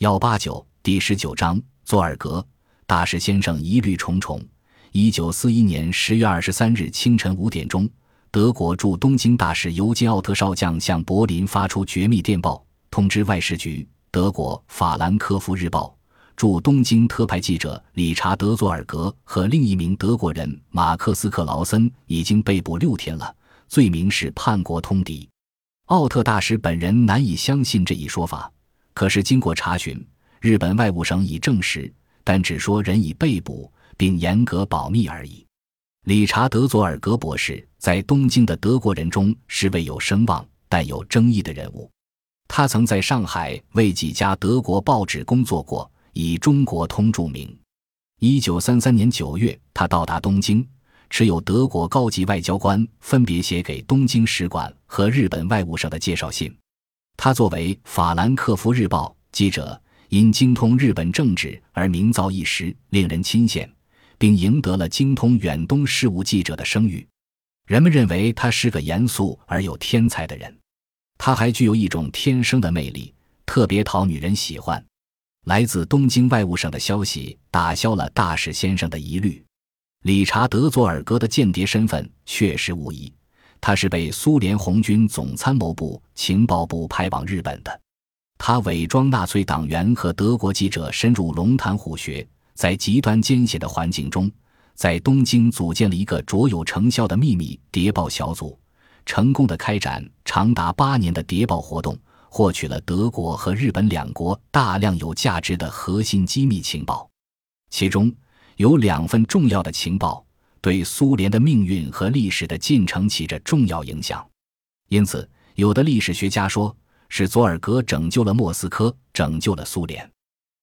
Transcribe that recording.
幺八九第十九章，佐尔格大使先生疑虑重重。一九四一年十月二十三日清晨五点钟，德国驻东京大使尤金·奥特少将向柏林发出绝密电报，通知外事局。德国《法兰克福日报》驻东京特派记者理查德·佐尔格和另一名德国人马克思·克劳森已经被捕六天了，罪名是叛国通敌。奥特大使本人难以相信这一说法。可是经过查询，日本外务省已证实，但只说人已被捕，并严格保密而已。理查德·佐尔格博士在东京的德国人中是位有声望但有争议的人物。他曾在上海为几家德国报纸工作过，以《中国通》著名。一九三三年九月，他到达东京，持有德国高级外交官分别写给东京使馆和日本外务省的介绍信。他作为《法兰克福日报》记者，因精通日本政治而名噪一时，令人钦羡，并赢得了精通远东事务记者的声誉。人们认为他是个严肃而有天才的人。他还具有一种天生的魅力，特别讨女人喜欢。来自东京外务省的消息打消了大使先生的疑虑。理查德·佐尔格的间谍身份确实无疑。他是被苏联红军总参谋部情报部派往日本的。他伪装纳粹党员和德国记者，深入龙潭虎穴，在极端艰险的环境中，在东京组建了一个卓有成效的秘密谍报小组，成功的开展长达八年的谍报活动，获取了德国和日本两国大量有价值的核心机密情报，其中有两份重要的情报。对苏联的命运和历史的进程起着重要影响，因此，有的历史学家说是佐尔格拯救了莫斯科，拯救了苏联。